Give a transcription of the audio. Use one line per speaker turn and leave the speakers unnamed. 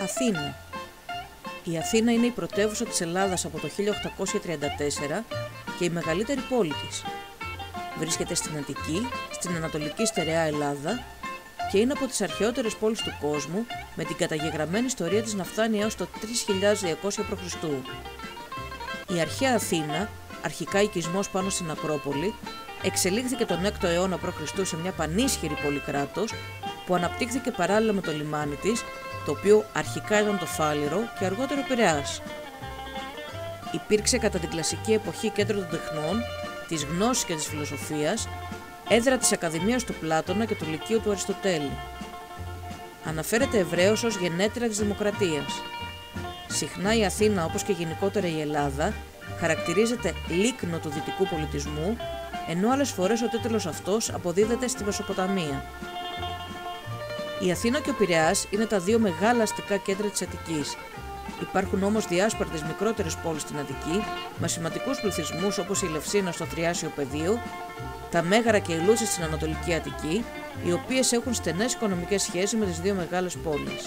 Αθήνα. Η Αθήνα είναι η πρωτεύουσα της Ελλάδας από το 1834 και η μεγαλύτερη πόλη της. Βρίσκεται στην Αττική, στην Ανατολική Στερεά Ελλάδα και είναι από τις αρχαιότερες πόλεις του κόσμου με την καταγεγραμμένη ιστορία της να φτάνει έως το 3200 π.Χ. Η αρχαία Αθήνα, αρχικά οικισμός πάνω στην Ακρόπολη, εξελίχθηκε τον 6ο αιώνα π.Χ. σε μια πανίσχυρη πολυκράτος που αναπτύχθηκε παράλληλα με το λιμάνι της, το οποίο αρχικά ήταν το Φάληρο και αργότερο Πειραιάς. Υπήρξε κατά την κλασική εποχή κέντρο των τεχνών, της γνώσης και της φιλοσοφίας, έδρα της Ακαδημίας του Πλάτωνα και του Λυκείου του Αριστοτέλη. Αναφέρεται ευρέως ως γενέτειρα της δημοκρατίας. Συχνά η Αθήνα, όπως και γενικότερα η Ελλάδα, χαρακτηρίζεται λίκνο του δυτικού πολιτισμού, ενώ άλλες φορές ο τίτλος αυτός αποδίδεται στη Μεσοποταμία. Η Αθήνα και ο Πειραιάς είναι τα δύο μεγάλα αστικά κέντρα της Αττικής. Υπάρχουν όμως διάσπαρτες μικρότερες πόλεις στην Αττική, με σημαντικούς πληθυσμούς όπως η Λευσίνα στο Θριάσιο Πεδίο, τα Μέγαρα και η Λούση στην Ανατολική Αττική, οι οποίες έχουν στενές οικονομικές σχέσεις με τις δύο μεγάλες πόλεις.